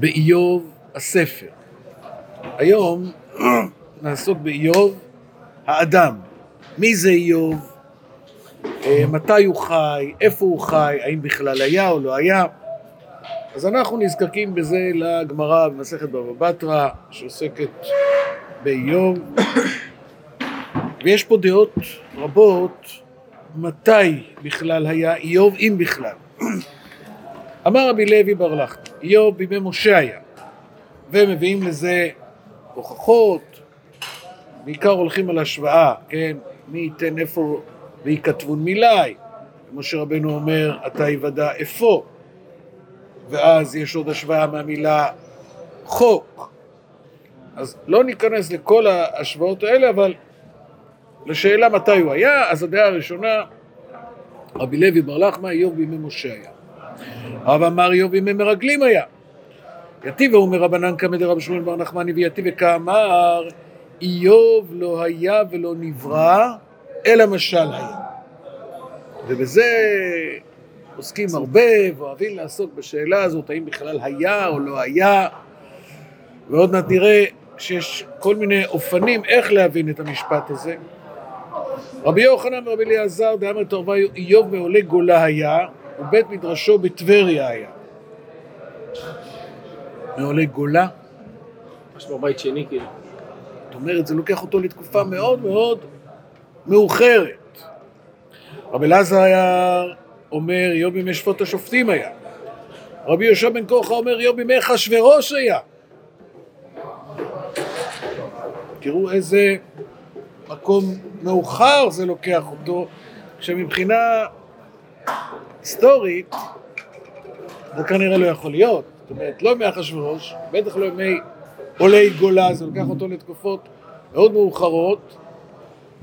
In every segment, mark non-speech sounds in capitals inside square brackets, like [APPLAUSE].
באיוב הספר. היום [CLEARS THROAT] נעסוק באיוב האדם. מי זה איוב? אה, מתי הוא חי? איפה הוא חי? האם בכלל היה או לא היה? אז אנחנו נזקקים בזה לגמרא במסכת בבא בתרא שעוסקת באיוב [CLEARS THROAT] ויש פה דעות רבות מתי בכלל היה איוב, אם בכלל. [CLEARS THROAT] אמר רבי לוי בר לחמא, איוב בימי משה היה, ומביאים לזה הוכחות, בעיקר הולכים על השוואה, כן, מי ייתן איפה וייכתבון מילי, משה רבנו אומר, אתה יוודע איפה, ואז יש עוד השוואה מהמילה חוק. אז לא ניכנס לכל ההשוואות האלה, אבל לשאלה מתי הוא היה, אז הדעה הראשונה, רבי לוי בר לחמא, איוב בימי משה היה. רב אמר איוב בימי מרגלים היה. יתיב הוא מרבנן קמא דרב שמואל בר נחמני ויתיב וכאמר איוב לא היה ולא נברא אלא משל היה. ובזה עוסקים הרבה ואוהבים לעסוק בשאלה הזאת האם בכלל היה או לא היה ועוד מעט נראה שיש כל מיני אופנים איך להבין את המשפט הזה. רבי יוחנן ורבי אליעזר דאמר תורבה איוב מעולי גולה היה ובית מדרשו בטבריה היה. מעולי גולה. משהו בבית שני כאילו. זאת אומרת, זה לוקח אותו לתקופה מאוד מאוד מאוחרת. רבי אלעזר היה אומר, איוב בימי שפוט השופטים היה. רבי יהושע בן כוחה אומר, איוב בימי אחשוורוש היה. תראו איזה מקום מאוחר זה לוקח אותו, כשמבחינה היסטורית זה כנראה לא יכול להיות. זאת אומרת, לא ימי אחשוורוש, בטח לא ימי עולי גולה, זה לוקח אותו לתקופות מאוד מאוחרות.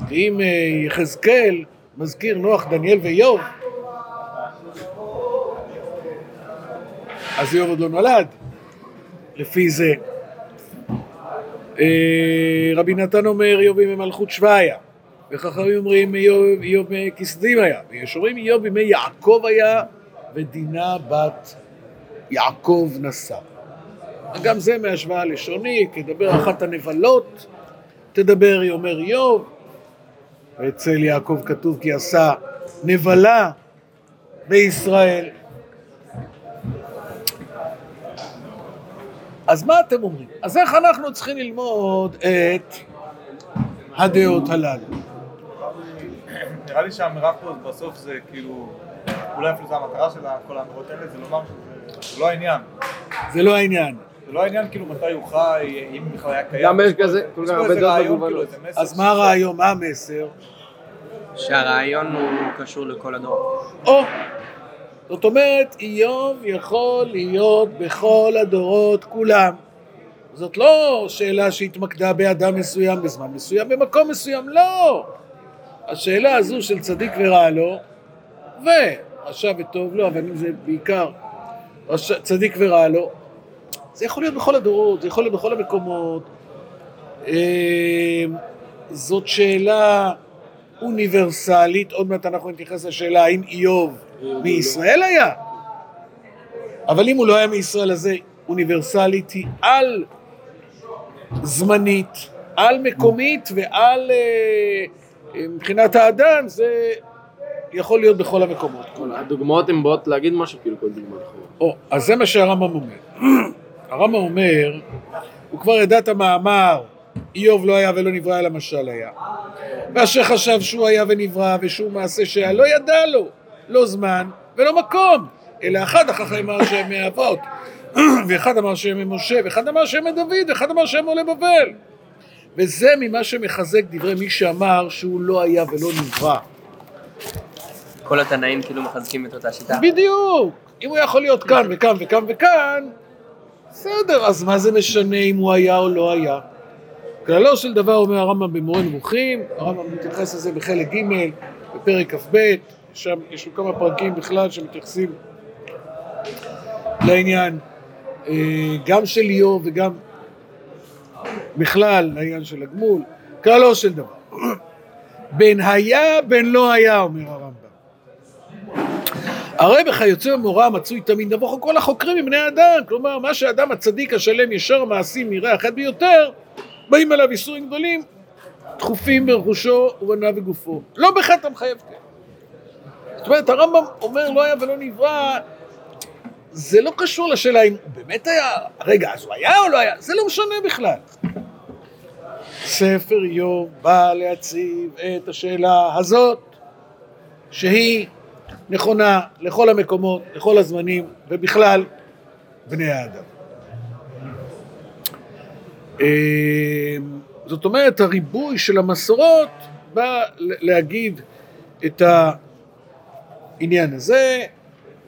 ואם אה, יחזקאל מזכיר נוח, דניאל ואיוב, אז איוב עוד לא נולד, לפי זה. אה, רבי נתן אומר איוב בימי מלכות שוויה, וחכמים אומרים איוב, איוב כסדים היה, ויש אומרים איוב בימי יעקב היה, ודינה בת יעקב נשא. גם זה מהשוואה לשונית, תדבר אחת הנבלות, תדבר, אומר איוב, ואצל יעקב כתוב כי עשה נבלה בישראל. אז מה אתם אומרים? אז איך אנחנו צריכים ללמוד את הדעות הללו? נראה לי שהאמירה פה בסוף זה כאילו, אולי אפילו זו המטרה של כל האמירות האלה, זה לומר שזה לא העניין. זה לא העניין. זה לא העניין כאילו מתי הוא חי, אם בכלל היה קיים. גם יש כזה, כל כך הרבה דעות מגוונות. כאילו, איזה מסר אז מה הרעיון? מה המסר? שהרעיון הוא קשור לכל הדור. או, זאת אומרת, איוב יכול להיות בכל הדורות כולם. זאת לא שאלה שהתמקדה באדם מסוים בזמן מסוים, במקום מסוים, לא. השאלה הזו של צדיק ורע לו, ורשע וטוב לו, אבל אם זה בעיקר רשע, צדיק ורע לו, זה יכול להיות בכל הדורות, זה יכול להיות בכל המקומות. אה, זאת שאלה אוניברסלית, עוד מעט אנחנו נתייחס לשאלה האם איוב מישראל היה, אבל אם הוא לא היה מישראל אז זה אוניברסלית היא על זמנית, על מקומית ועל אה, מבחינת האדם זה יכול להיות בכל המקומות. הדוגמאות הן באות להגיד משהו, כאילו כל דוגמה אחרת. או, אז זה מה שהרמב"ם אומר. [CLEARS THROAT] הרמב"ם אומר, הוא כבר ידע את המאמר, איוב לא היה ולא נברא אלא משל היה. ואשר חשב שהוא היה ונברא ושהוא מעשה שהיה, לא ידע לו, לא זמן ולא מקום, אלא אחד החכמים אמר שהם מאבות, [CLEARS THROAT] ואחד אמר שהם ממשה, ואחד אמר שהם מדוד, ואחד אמר שהם עולי בבל. וזה ממה שמחזק דברי מי שאמר שהוא לא היה ולא נברא. כל התנאים כאילו מחזקים את אותה שיטה. בדיוק. אם הוא יכול להיות כאן וכאן וכאן וכאן, בסדר, אז מה זה משנה אם הוא היה או לא היה? כללו של דבר אומר הרמב"ם במורה נבוכים, הרמב"ם מתייחס לזה בחלק ג' בפרק כ"ב, שם יש לו כמה פרקים בכלל שמתייחסים לעניין אה, גם של איוב וגם בכלל לעניין של הגמול, כללו של דבר. בין היה בין לא היה, אומר הרמב"ם. הרי בכיוצא במורא מצוי תמיד נבוך כל החוקרים מבני האדם, כלומר מה שאדם הצדיק השלם ישר המעשים יראה אחד ביותר, באים עליו איסורים גדולים, דחופים ברכושו ובניו וגופו. לא בחטא המחייב כן. זאת אומרת, הרמב"ם אומר לא היה ולא נברא, זה לא קשור לשאלה אם באמת היה, רגע, אז הוא היה או לא היה, זה לא משנה בכלל. ספר איוב בא להציב את השאלה הזאת, שהיא נכונה לכל המקומות, לכל הזמנים, ובכלל, בני האדם. אה, זאת אומרת, הריבוי של המסורות בא להגיד את העניין הזה.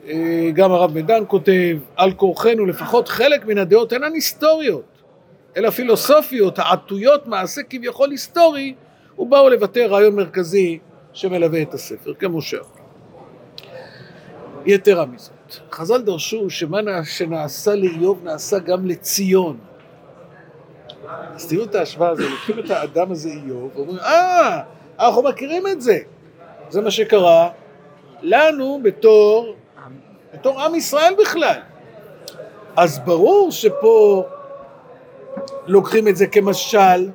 אה, גם הרב מדן כותב, על כורחנו לפחות חלק מן הדעות אינן היסטוריות, אלא פילוסופיות העטויות מעשה כביכול היסטורי, ובאו לבטא רעיון מרכזי שמלווה את הספר, כמשה. יתרה מזאת, חז"ל דרשו שמה שנעשה לאיוב נעשה גם לציון. אז תראו את ההשוואה הזו, לוקחים את האדם הזה איוב, ואומרים, אה, אנחנו מכירים את זה. זה מה שקרה לנו בתור, בתור עם ישראל בכלל. אז ברור שפה לוקחים את זה כמשל.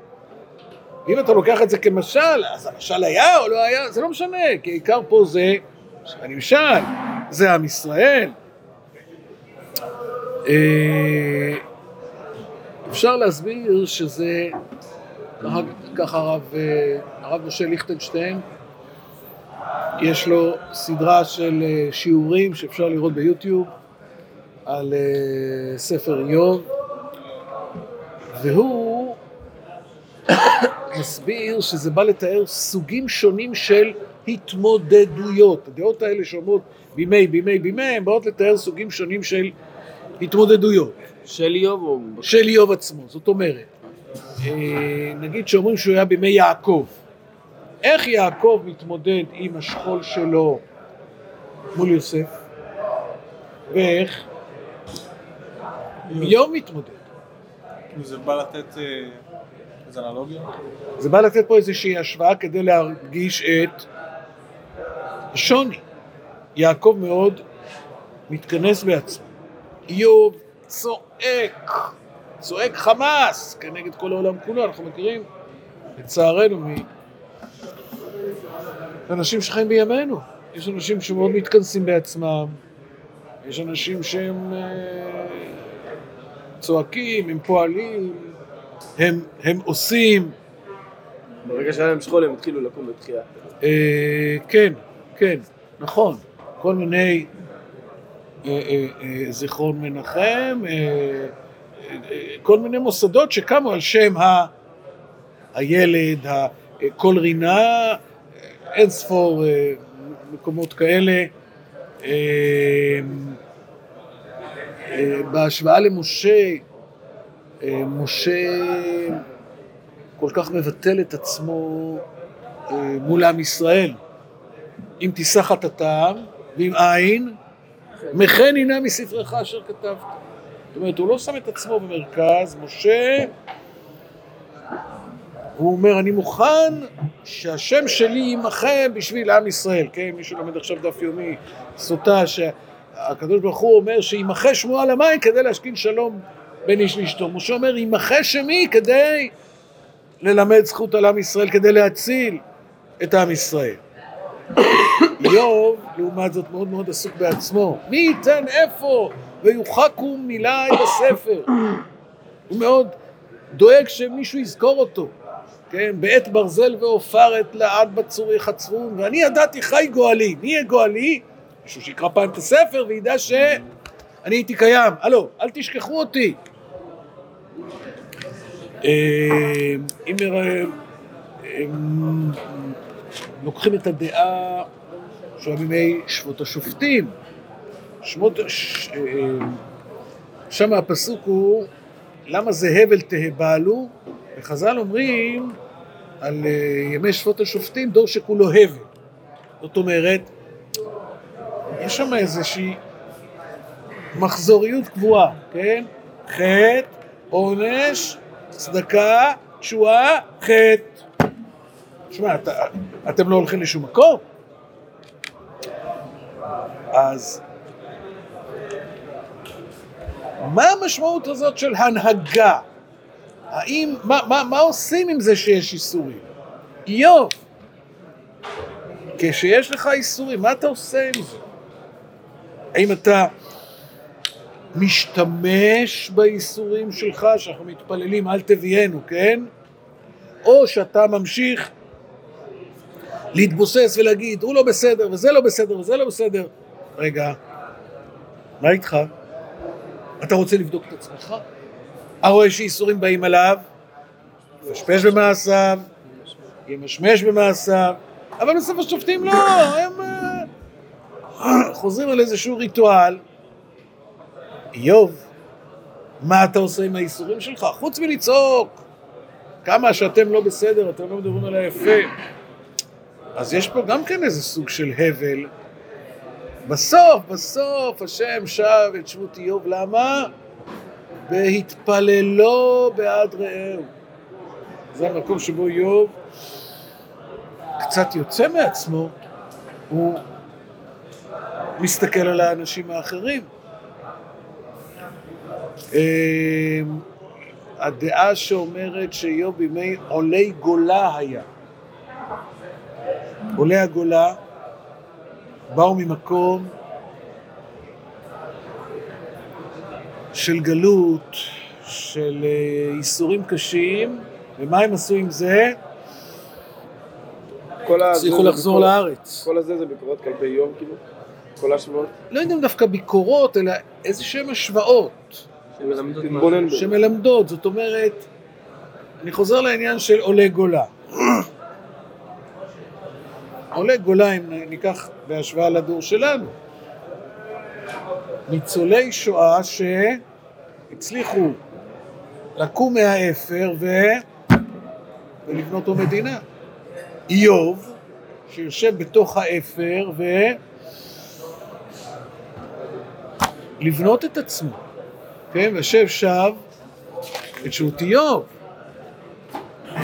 אם אתה לוקח את זה כמשל, אז המשל היה או לא היה, זה לא משנה, כי העיקר פה זה הנמשל, זה עם ישראל. אה, אפשר להסביר שזה, ככה, הרב, אה, הרב משה ליכטנשטיין, יש לו סדרה של אה, שיעורים שאפשר לראות ביוטיוב על ספר איוב, והוא מסביר שזה בא לתאר סוגים שונים של התמודדויות. הדעות האלה שאומרות בימי, בימי, בימי, הן באות לתאר סוגים שונים של התמודדויות. של איוב או... של איוב עצמו, זאת אומרת, אה, נגיד שאומרים שהוא היה בימי יעקב. איך יעקב מתמודד עם השכול שלו מול יוסף? ואיך? איוב מתמודד. זה בא לתת אה, איזה אנלוגיה? זה בא לתת פה איזושהי השוואה כדי להרגיש את השוני. יעקב מאוד מתכנס בעצמו. איוב צועק, צועק חמאס כנגד כל העולם כולו, אנחנו מכירים, לצערנו, מאנשים שחיים בימינו. יש אנשים שמאוד מתכנסים בעצמם, יש אנשים שהם אה, צועקים, הם פועלים, הם, הם עושים. ברגע שהיה להם שכול הם התחילו לקום בתחייה. אה, כן, כן, נכון. כל מיני אה, אה, אה, זיכרון מנחם, אה, אה, אה, כל מיני מוסדות שקמו על שם ה, הילד, ה, אה, כל רינה, אה, אין ספור אה, מקומות כאלה. אה, אה, בהשוואה למשה, אה, משה כל כך מבטל את עצמו אה, מול עם ישראל. אם תישא חטאתם, ואם אין, מכן הנה מספרך אשר כתבת. זאת אומרת, הוא לא שם את עצמו במרכז, משה, הוא אומר, אני מוכן שהשם שלי יימחה בשביל עם ישראל, כן? מי שלומד עכשיו דף יומי סוטה, שהקדוש ברוך הוא אומר שימחה שמו על המים כדי להשכין שלום בין איש לאשתו. משה אומר, יימחה שמי כדי ללמד זכות על עם ישראל, כדי להציל את עם ישראל. [COUGHS] איוב, לעומת זאת, מאוד מאוד עסוק בעצמו. מי ייתן איפה ויוחקו מילי בספר. [COUGHS] הוא מאוד דואג שמישהו יזכור אותו. כן, בעת ברזל ועופרת לעד בצור יחצרון, ואני ידעתי חי גואלי. מי יהיה גואלי? מישהו שיקרא פעם את הספר וידע שאני הייתי קיים. הלו, אל תשכחו אותי. אה, אם נראה... לוקחים את הדעה של בימי שבות השופטים. שמות, אה, שם הפסוק הוא, למה זה הבל תהבלו? וחז"ל אומרים על אה, ימי שבות השופטים, דור שכולו הבל. זאת אומרת, יש שם איזושהי מחזוריות קבועה, כן? חטא, עונש, צדקה, תשועה, חטא. שמע, את, אתם לא הולכים לשום מקום. אז מה המשמעות הזאת של הנהגה? האם, מה, מה, מה עושים עם זה שיש איסורים? איוב, כשיש לך איסורים, מה אתה עושה עם זה? האם אתה משתמש באיסורים שלך, שאנחנו מתפללים אל תביאנו, כן? או שאתה ממשיך להתבוסס ולהגיד, הוא לא בסדר, וזה לא בסדר, וזה לא בסדר. רגע, מה איתך? אתה רוצה לבדוק את עצמך? הרואה שאיסורים באים עליו, יפשפש במעשיו, ימשמש במעשיו, אבל בסוף השופטים לא, הם אה, חוזרים על איזשהו ריטואל. איוב, מה אתה עושה עם האיסורים שלך? חוץ מלצעוק כמה שאתם לא בסדר, אתם לא מדברים על היפה. אז יש פה גם כן איזה סוג של הבל. בסוף, בסוף, השם שב את שבות איוב, למה? בהתפללו בעד רעהו. זה המקום שבו איוב קצת יוצא מעצמו, הוא מסתכל על האנשים האחרים. אמ, הדעה שאומרת שאיוב בימי עולי גולה היה. עולי הגולה באו ממקום של גלות, של אה, איסורים קשים, ומה הם עשו עם זה? הצליחו לחזור לארץ. כל הזה זה ביקורות כלפי איוב, כאילו? כל ההשוואות? לא יודע אם דווקא ביקורות, אלא איזה שהן השוואות שמלמדות. זאת אומרת, אני חוזר לעניין של עולי גולה. עולי גולה, אם ניקח בהשוואה לדור שלנו, ניצולי שואה שהצליחו לקום מהאפר ו... ולבנות לו מדינה. איוב, שיושב בתוך האפר ו... לבנות את עצמו, כן? ויושב שב את שהות איוב. אמ,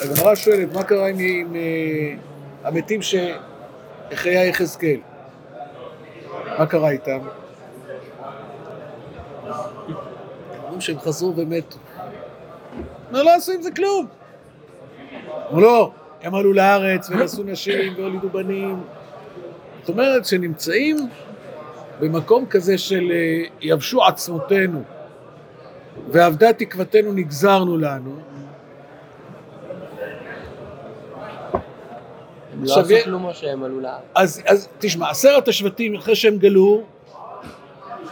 הגמרא שואלת, מה קרה עם, אה, המתים שחיה יחזקאל? מה קרה איתם? אומרים שהם חזרו ומתו. לא, לא עשו עם זה כלום. אמרו לא, הם עלו לארץ ונשאו נשים והולידו בנים. זאת אומרת שנמצאים במקום כזה של אה, יבשו עצמותינו ואבדה תקוותנו נגזרנו לנו, הם לא עשו כלום או שהם עלו לארץ. אז, אז תשמע, עשרת השבטים אחרי שהם גלו,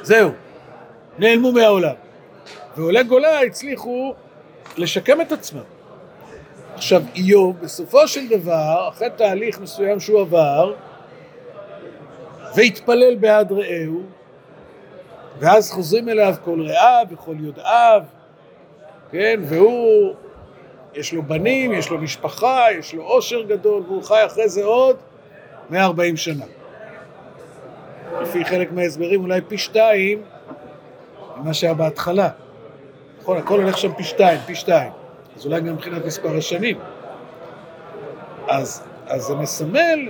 זהו, נעלמו מהעולם. ועולי גולה הצליחו לשקם את עצמם. עכשיו, איוב, בסופו של דבר, אחרי תהליך מסוים שהוא עבר, והתפלל בעד רעהו, ואז חוזרים אליו כל רעיו וכל יודעיו, כן, והוא, יש לו בנים, יש לו משפחה, יש לו עושר גדול, והוא חי אחרי זה עוד 140 שנה. לפי חלק מההסברים אולי פי שתיים ממה שהיה בהתחלה. נכון, הכל הולך שם פי שתיים, פי שתיים. אז אולי גם מבחינת מספר השנים. אז, אז זה מסמל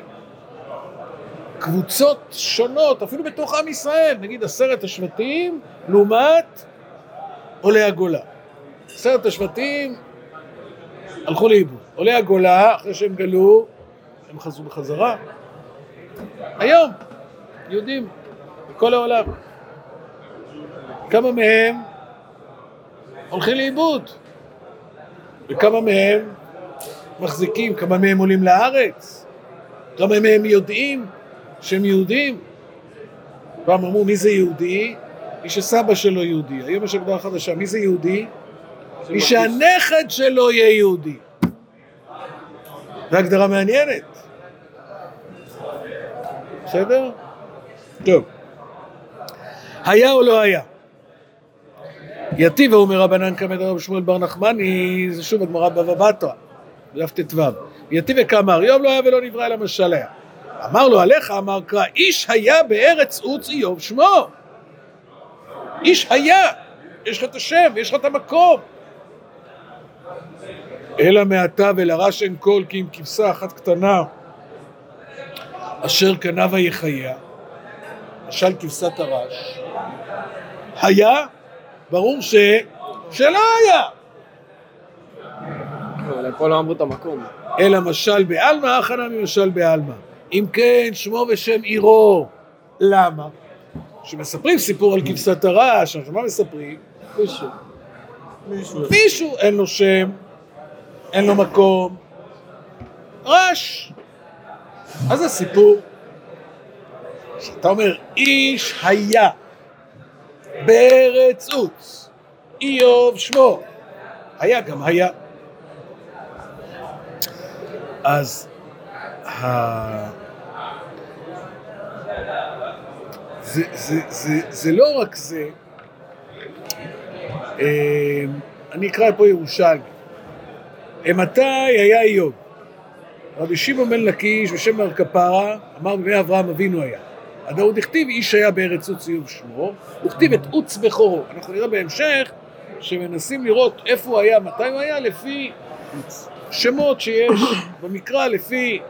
קבוצות שונות, אפילו בתוך עם ישראל, נגיד עשרת השבטים לעומת עולי הגולה. עשרת השבטים הלכו לאיבוד. עולי הגולה, אחרי שהם גלו, הם חזרו בחזרה. היום, יהודים, בכל העולם. כמה מהם הולכים לאיבוד, וכמה מהם מחזיקים, כמה מהם עולים לארץ, כמה מהם יודעים שהם יהודים. פעם אמרו מי זה יהודי? מי שסבא שלו יהודי. היום יש הגדרה חדשה, מי זה יהודי? מי שהנכד שלו יהיה יהודי. זו הגדרה מעניינת. בסדר? טוב. היה או לא היה? יתיב אומר רבנן כמד רב שמואל בר נחמני, זה שוב הגמרא בבא בתרא, דף ט"ו. יתיב וכאמר, איוב לא היה ולא נברא אלא משל היה. אמר לו עליך, אמר קרא, איש היה בארץ עוץ איוב שמו. איש היה, יש לך את השם, יש לך את המקום. אלא מעתה ולרש אין קול כי אם כבשה אחת קטנה אשר קנה ויחיה, משל כבשת הרש, היה, ברור ש... שלא היה, אבל פה לא אמרו את המקום. אלא משל בעלמא, הכנה ממשל בעלמא. אם כן, שמו ושם עירו. למה? כשמספרים סיפור על כבשת הרש, עכשיו מה מספרים? מישהו. מישהו, אין לו שם, אין לו מקום, רש. אז הסיפור, כשאתה אומר, איש היה בארץ עוץ, איוב שמו, היה גם היה. אז. זה, זה, זה, זה לא רק זה, אה, אני אקרא פה ירושלמי. מתי היה איוב? רבי שמעון בן לקיש בשם בר כפרה אמר בימי אברהם אבינו היה. עד ההוא דכתיב איש היה בארץ עוץ איוב שמו, וכתיב את עוץ בכורו. אנחנו נראה בהמשך שמנסים לראות איפה הוא היה, מתי הוא היה, לפי שמות שיש במקרא, לפי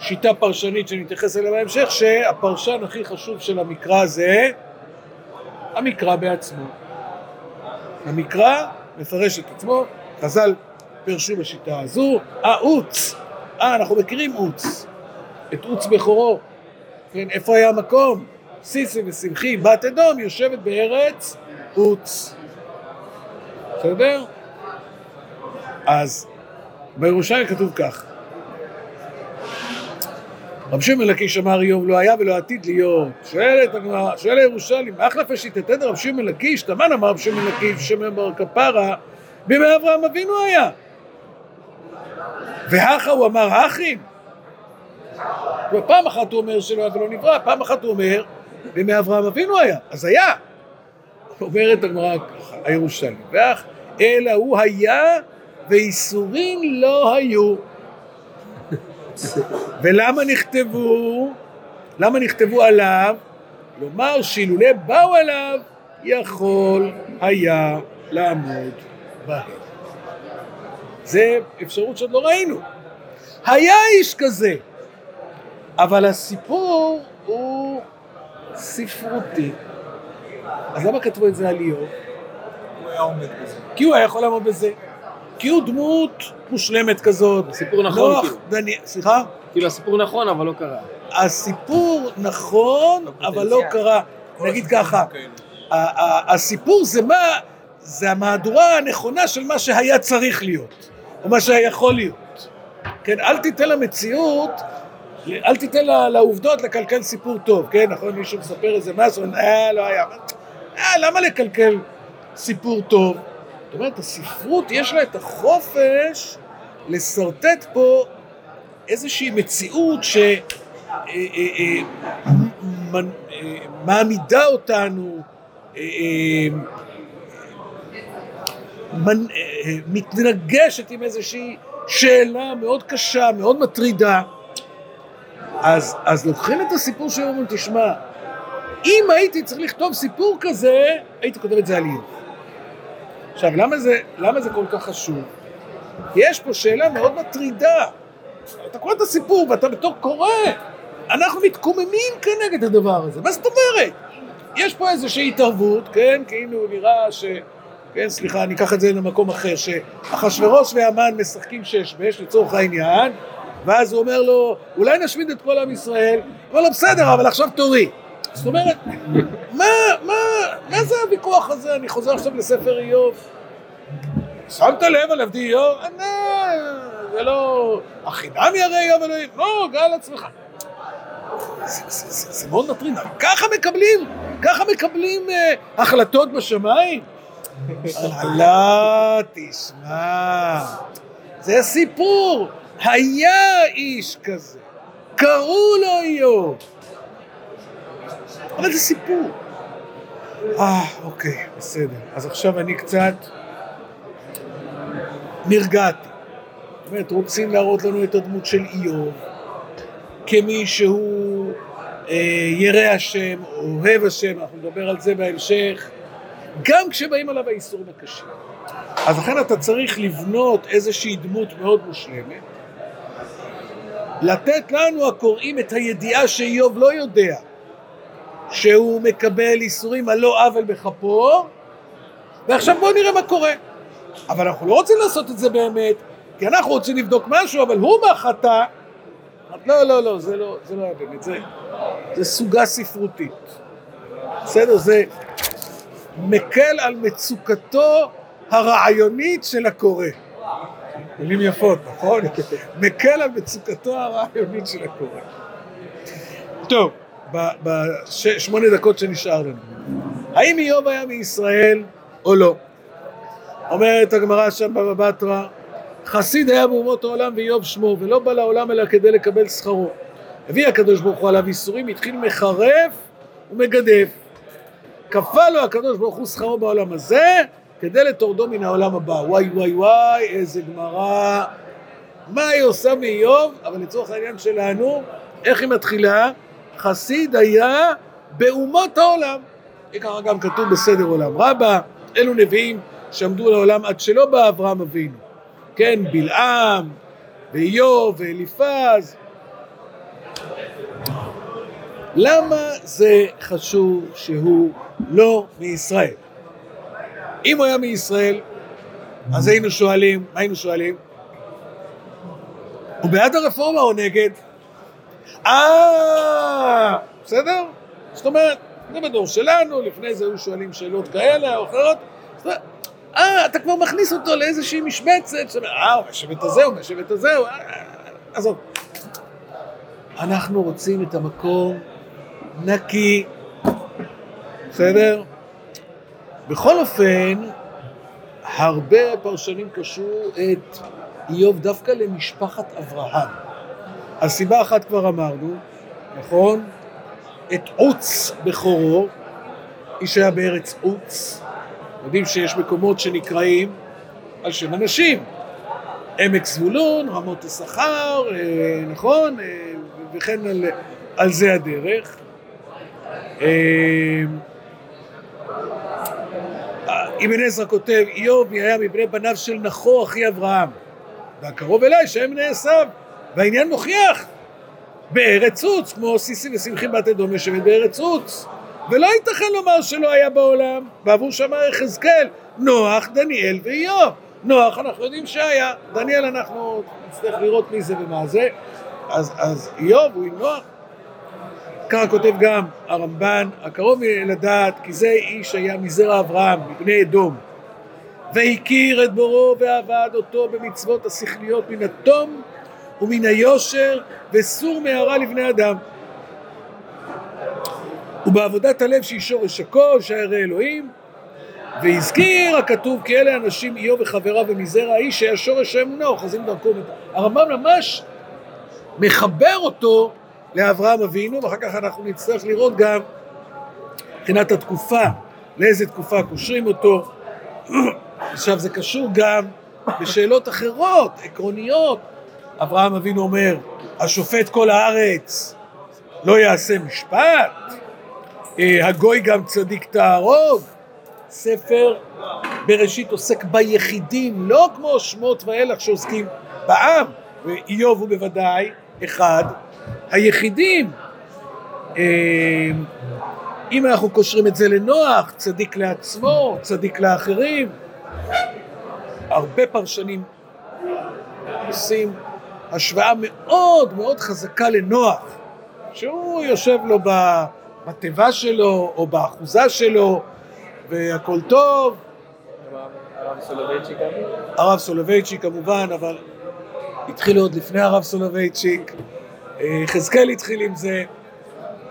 שיטה פרשנית שנתייחס אליה בהמשך, שהפרשן הכי חשוב של המקרא זה המקרא בעצמו. המקרא מפרש את עצמו, חז"ל פירשו בשיטה הזו, העוץ, אה, אנחנו מכירים עוץ, את עוץ בכורו, כן, איפה היה המקום? סיסי ושמחי, בת אדום, יושבת בארץ עוץ. בסדר? אז בירושלים כתוב כך, רב שמעון לקיש אמר איוב לא היה ולא עתיד להיות. שואלת הגמרא, שואל הירושלים, אחלף השיטתנו רב שמעון לקיש, תמן אמר רב שמעון לקיש, שמעון בר כפרה, בימי אברהם אבינו היה. והכה הוא אמר אחים. פעם אחת הוא אומר שלא היה ולא נברא, פעם אחת הוא אומר, בימי אברהם אבינו היה, אז היה. אומרת הגמרא ואח, אלא הוא היה ואיסורים לא היו. ולמה נכתבו? למה נכתבו עליו? לומר שאילולא באו עליו, יכול היה לעמוד בהם. זה אפשרות שעוד לא ראינו. היה איש כזה, אבל הסיפור הוא ספרותי. אז למה כתבו את זה על איוב? כי הוא היה יכול לעמוד בזה. כי הוא דמות מושלמת כזאת. הסיפור נכון, נוח, כאילו. דני... סליחה? כאילו הסיפור נכון, אבל לא קרה. הסיפור נכון, אבל לא. קרה. נגיד ככה, הסיפור זה מה, זה המהדורה הנכונה של מה שהיה צריך להיות, או מה שהיה יכול להיות. כן, אל תיתן למציאות, אל תיתן לה- לעובדות לקלקל סיפור טוב, כן, נכון, מישהו מספר איזה משהו, אה, לא היה. אה, למה לקלקל סיפור טוב? זאת אומרת, הספרות יש לה את החופש לשרטט פה איזושהי מציאות ש... אה, אה, אה, אותנו, מתנגשת עם איזושהי שאלה מאוד קשה, מאוד מטרידה. אז, אז לוקחים את הסיפור של אומרים, תשמע, אם הייתי צריך לכתוב סיפור כזה, הייתי כותב את זה על איוב. עכשיו, למה זה, למה זה כל כך חשוב? יש פה שאלה מאוד מטרידה. אתה קורא את הסיפור ואתה בתור קורא, אנחנו מתקוממים כנגד הדבר הזה. מה זאת אומרת? יש פה איזושהי התערבות, כן? כאילו נראה ש... כן, סליחה, אני אקח את זה למקום אחר, שאחשוורוש והמן משחקים שש בש לצורך העניין, ואז הוא אומר לו, אולי נשמיד את כל עם ישראל? הוא אומר לו, בסדר, אבל עכשיו תורי. זאת אומרת, מה, מה, מה זה הוויכוח הזה? אני חוזר עכשיו לספר איוב. שמת לב על עבדי איוב? אה, זה לא... החינם ירא איוב אלוהים? לא, גל עצמך. זה, זה, זה, זה מאוד מטריד. ככה מקבלים, ככה מקבלים אה, החלטות בשמיים? לא, תשמע, זה סיפור. היה איש כזה, קראו לו איוב. אבל זה סיפור. אה, אוקיי, בסדר. אז עכשיו אני קצת נרגעתי. באמת, רוצים להראות לנו את הדמות של איוב כמי שהוא אה, ירא השם, אוהב השם, אנחנו נדבר על זה בהמשך, גם כשבאים עליו האיסורים הקשים. אז לכן אתה צריך לבנות איזושהי דמות מאוד מושלמת, לתת לנו הקוראים את הידיעה שאיוב לא יודע, שהוא מקבל איסורים על לא עוול בכפו, ועכשיו בואו נראה מה קורה. אבל אנחנו לא רוצים לעשות את זה באמת, כי אנחנו רוצים לבדוק משהו, אבל הוא מהחטא. לא, לא, לא, זה לא, זה לא היה באמת, זה, זה סוגה ספרותית. בסדר? זה מקל על מצוקתו הרעיונית של הקורא. מילים יפות, נכון? מקל על מצוקתו הרעיונית של הקורא. טוב, בשמונה דקות שנשאר לנו. האם איוב היה מישראל או לא? אומרת הגמרא שם בבא בתרא, חסיד היה באומות העולם ואיוב שמו, ולא בא לעולם אלא כדי לקבל שכרו. הביא הקדוש ברוך הוא עליו איסורים, התחיל מחרף ומגדף. כפה לו הקדוש ברוך הוא שכרו בעולם הזה, כדי לטורדו מן העולם הבא. וואי וואי וואי, איזה גמרא. מה היא עושה מאיוב? אבל לצורך העניין שלנו, איך היא מתחילה? חסיד היה באומות העולם. ככה גם כתוב בסדר עולם רבה, אלו נביאים שעמדו לעולם עד שלא בא אברהם אבינו. כן, בלעם, ואיוב, ואליפז. למה זה חשוב שהוא לא מישראל? אם הוא היה מישראל, אז היינו שואלים, מה היינו שואלים? הוא בעד הרפורמה או נגד? אה, בסדר? זאת אומרת, זה בדור שלנו, לפני זה היו שואלים שאלות כאלה או אחרות. אה, אתה כבר מכניס אותו לאיזושהי משבצת, שאומר, אה, הוא מהשבט הזה, הוא מהשבט הזה, הוא... עזוב. אנחנו רוצים את המקום נקי, בסדר? בכל אופן, הרבה פרשנים קשרו את איוב דווקא למשפחת אברהם. אז סיבה אחת כבר אמרנו, נכון? את עוץ בכורו, איש היה בארץ עוץ, יודעים שיש מקומות שנקראים על שם אנשים, עמק זבולון, רמות השכר, אה, נכון? אה, וכן על, על זה הדרך. אה, אבן עזרא כותב, איוב היה מבני בניו של נחור אחי אברהם, והקרוב אליי שהם בני עשיו, והעניין מוכיח בארץ עוץ, כמו סיסי ושמחי בת אדום יושבת בארץ עוץ. ולא ייתכן לומר שלא היה בעולם, בעבור שמר יחזקאל, נוח, דניאל ואיוב. נוח אנחנו יודעים שהיה, דניאל אנחנו נצטרך לראות מי זה ומה זה, אז, אז איוב הוא עם נוח. ככה כותב גם הרמב"ן, הקרוב לדעת, כי זה איש היה מזרע אברהם, מבני אדום. והכיר את בורו ועבד אותו במצוות השכליות מן התום ומן היושר וסור מהרה לבני אדם. ובעבודת הלב שהיא שורש הכל, שהרי אלוהים, והזכיר הכתוב כי אלה אנשים איוב וחבריו ומזרע האיש שהיה שורש האמונה אוחזים דרכו. הרמב"ם ממש מחבר אותו לאברהם אבינו, ואחר כך אנחנו נצטרך לראות גם מבחינת התקופה, לאיזה תקופה קושרים אותו. עכשיו זה קשור גם בשאלות אחרות, עקרוניות. אברהם אבינו אומר, השופט כל הארץ לא יעשה משפט, אה, הגוי גם צדיק תהרוג. ספר בראשית עוסק ביחידים, לא כמו שמות ואילך שעוסקים בעם, ואיוב הוא בוודאי אחד היחידים. אה, אם אנחנו קושרים את זה לנוח, צדיק לעצמו, צדיק לאחרים, הרבה פרשנים עושים השוואה מאוד מאוד חזקה לנוח, שהוא יושב לו בתיבה שלו או באחוזה שלו והכל טוב. הרב סולובייצ'יק גם? הרב סולובייצ'יק כמובן, אבל התחיל עוד לפני הרב סולובייצ'יק, אה, יחזקאל התחיל עם זה,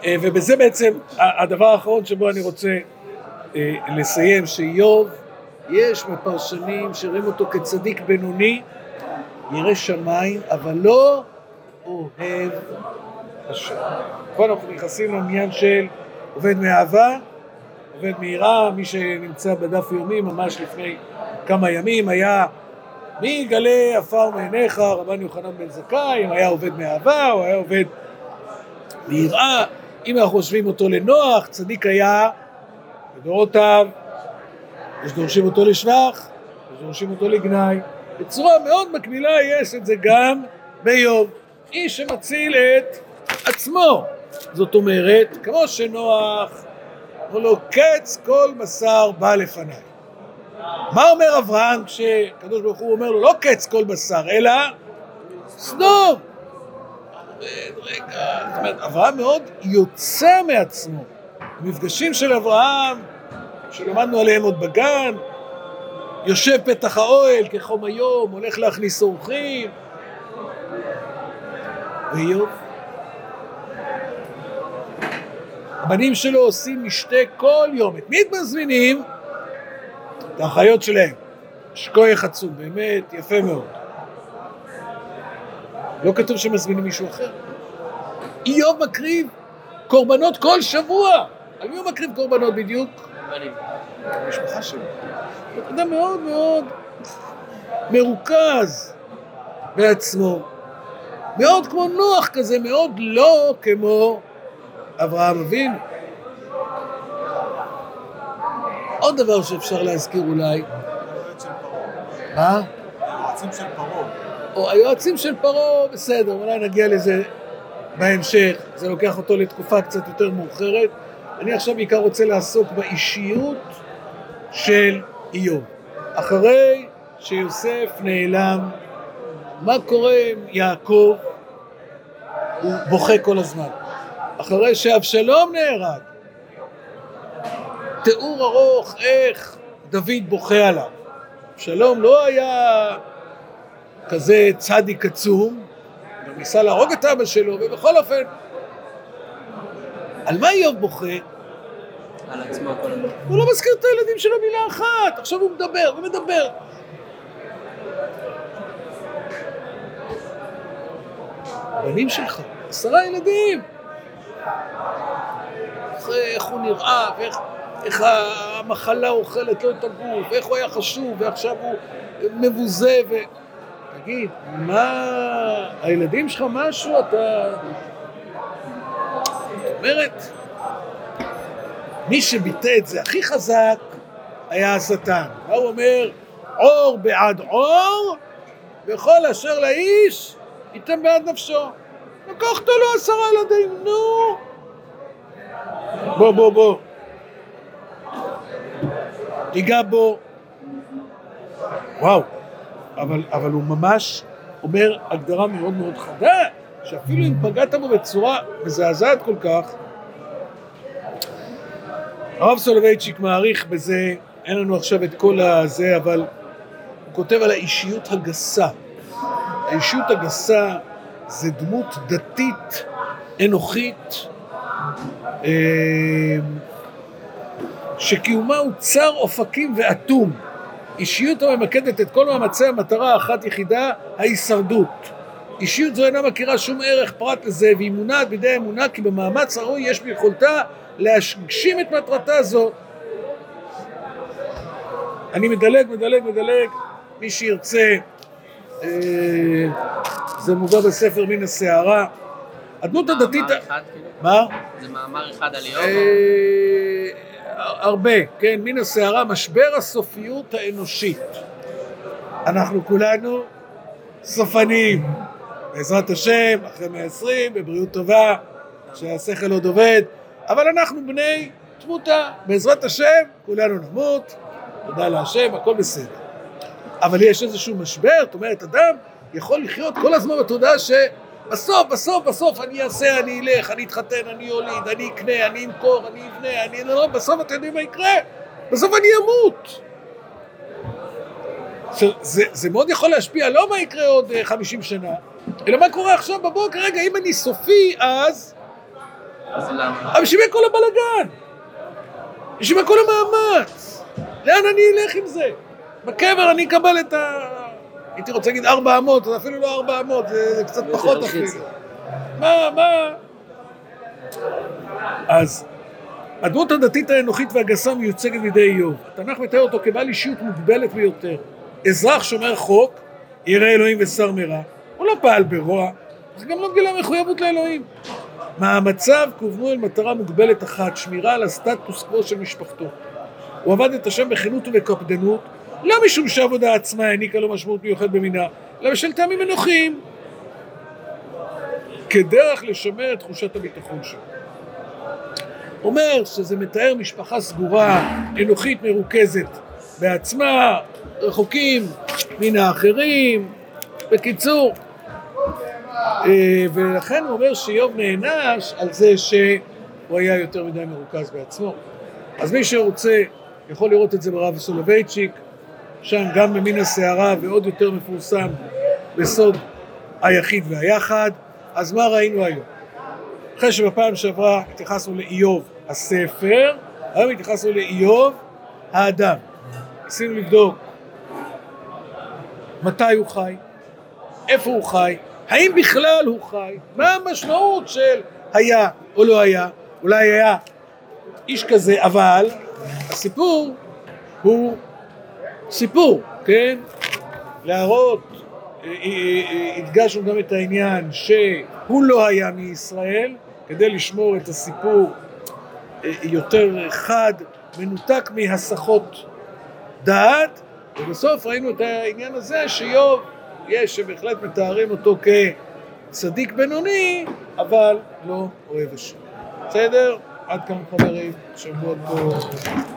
אה, ובזה בעצם הדבר האחרון שבו אני רוצה אה, לסיים, שאיוב, יש מפרשנים שרואים אותו כצדיק בינוני, ירא שמיים, אבל לא אוהב השם. פה אנחנו נכנסים לעניין של עובד מאהבה, עובד מיראה, מי שנמצא בדף יומי ממש לפני כמה ימים היה מי יגלה עפר מעיניך, רבן יוחנן בן זכאי, אם היה עובד מאהבה או היה עובד מיראה, אם אנחנו חושבים אותו לנוח, צדיק היה בדורותיו, יש דורשים אותו לשבח, יש דורשים אותו לגנאי, בצורה מאוד מקבילה יש את זה גם באיוב. איש שמציל את עצמו. זאת אומרת, כמו שנוח, אמר לו, קץ כל בשר בא לפניי. מה אומר אברהם כשקדוש ברוך הוא אומר לו, לא קץ כל בשר, אלא סדום. אברהם מאוד יוצא מעצמו. המפגשים של אברהם, שלמדנו עליהם עוד בגן, יושב פתח האוהל כחום היום, הולך להכניס אורחים. ואיוב? הבנים שלו עושים משתה כל יום. את מי הם מזמינים? את האחיות שלהם. יש כוח עצום, באמת יפה מאוד. לא כתוב שמזמינים מישהו אחר. איוב מקריב קורבנות כל שבוע. על מי הוא מקריב קורבנות בדיוק? המשפחה שלו. הוא אדם מאוד מאוד מרוכז בעצמו. מאוד כמו נוח כזה, מאוד לא כמו אברהם אבינו. עוד דבר שאפשר להזכיר אולי. מה? היועצים של פרעה. או היועצים של פרעה, בסדר, אולי נגיע לזה בהמשך, זה לוקח אותו לתקופה קצת יותר מאוחרת. אני עכשיו בעיקר רוצה לעסוק באישיות של איוב. אחרי שיוסף נעלם, מה קורה עם יעקב? הוא בוכה כל הזמן. אחרי שאבשלום נהרג, תיאור ארוך איך דוד בוכה עליו. אבשלום לא היה כזה צדיק עצום, גם ניסה להרוג את אבא שלו, ובכל אופן, על מה איוב בוכה? על עצמו כל הזמן. הוא לא מזכיר את הילדים שלו מילה אחת, עכשיו הוא מדבר ומדבר. הבנים שלך, עשרה ילדים. איך, איך הוא נראה, ואיך איך המחלה אוכלת לו את הגוף, ואיך הוא היה חשוב, ועכשיו הוא מבוזה, ו... תגיד, מה... הילדים שלך משהו, אתה... אומרת, מי שביטא את זה הכי חזק היה השטן. מה הוא אומר? עור בעד עור, וכל אשר לאיש ייתן בעד נפשו. לקחת לו עשרה ילדים, נו. בוא, בוא, בוא. תיגע בו. וואו, אבל, אבל הוא ממש אומר הגדרה מאוד מאוד חדה, שאפילו אם פגעת בו בצורה מזעזעת כל כך, הרב סולובייצ'יק מעריך בזה, אין לנו עכשיו את כל הזה, אבל הוא כותב על האישיות הגסה. האישיות הגסה זה דמות דתית, אנוכית, אה, שקיומה הוא צר אופקים ואטום. אישיות הממקדת את כל מאמצי המטרה האחת יחידה, ההישרדות. אישיות זו אינה מכירה שום ערך פרט לזה, והיא מונעת בידי האמונה כי במאמץ הראוי יש ביכולתה להגשים את מטרתה זו. אני מדלג, מדלג, מדלג, מי שירצה, אה, זה מובא בספר מן הסערה. הדמות הדתית... מאמר אחד, כאילו? מה? זה מאמר אחד על איוב? אה, הרבה, כן, מן הסערה, משבר הסופיות האנושית. אנחנו כולנו סופניים, בעזרת השם, אחרי 120, בבריאות טובה, שהשכל עוד עובד, אבל אנחנו בני תמותה, בעזרת השם, כולנו נמות, תודה להשם, הכל בסדר. אבל יש איזשהו משבר, זאת אומרת, אדם יכול לחיות כל הזמן בתודעה ש... בסוף, בסוף, בסוף אני אעשה, אני אלך, אני אתחתן, אני אוליד, אני אקנה, אני אמכור, אני אבנה, אני... לא, בסוף אתם יודעים מה יקרה? בסוף אני אמות. זה, זה, מאוד יכול להשפיע, לא מה יקרה עוד אה, 50 שנה, אלא מה קורה עכשיו בבוקר, רגע, אם אני סופי, אז... אז למה? אבל בשביל כל הבלגן? בשביל כל המאמץ? לאן אני אלך עם זה? בקבר אני אקבל את ה... הייתי רוצה להגיד 400, זה אפילו לא 400, זה, זה קצת פחות אפילו. מה, מה? אז הדמות הדתית האנוכית והגסה מיוצגת בידי איוב. התנ"ך מתאר אותו כבעל אישיות מוגבלת ביותר. אזרח שומר חוק, ירא אלוהים ושר מרע. הוא לא פעל ברוע, זה גם לא גילה מחויבות לאלוהים. מאמציו כוונו אל מטרה מוגבלת אחת, שמירה על הסטטוס קוו של משפחתו. הוא עבד את השם בכנות ובקפדנות, לא משום שהעבודה עצמה העניקה לו משמעות מיוחדת במינה, אלא בשל טעמים אנוכיים. כדרך לשמר את תחושת הביטחון שלו. אומר שזה מתאר משפחה סגורה, אנוכית מרוכזת בעצמה, רחוקים מן האחרים, בקיצור. אה, ולכן הוא אומר שאיוב נענש על זה שהוא היה יותר מדי מרוכז בעצמו. אז מי שרוצה יכול לראות את זה ברב סולובייצ'יק, שם גם במין הסערה ועוד יותר מפורסם בסוד היחיד והיחד. אז מה ראינו היום? אחרי שבפעם שעברה התייחסנו לאיוב הספר, היום התייחסנו לאיוב האדם. ניסינו לבדוק מתי הוא חי, איפה הוא חי, האם בכלל הוא חי, מה המשמעות של היה או לא היה, אולי היה איש כזה, אבל הסיפור הוא סיפור, כן? להראות, אה, אה, אה, הדגשנו גם את העניין שהוא לא היה מישראל, כדי לשמור את הסיפור יותר חד, מנותק מהסחות דעת, ובסוף ראינו את העניין הזה שאיוב, יש שבהחלט מתארים אותו כצדיק בינוני, אבל לא אוהב השם. בסדר? עד כאן חברים, שבוע טוב.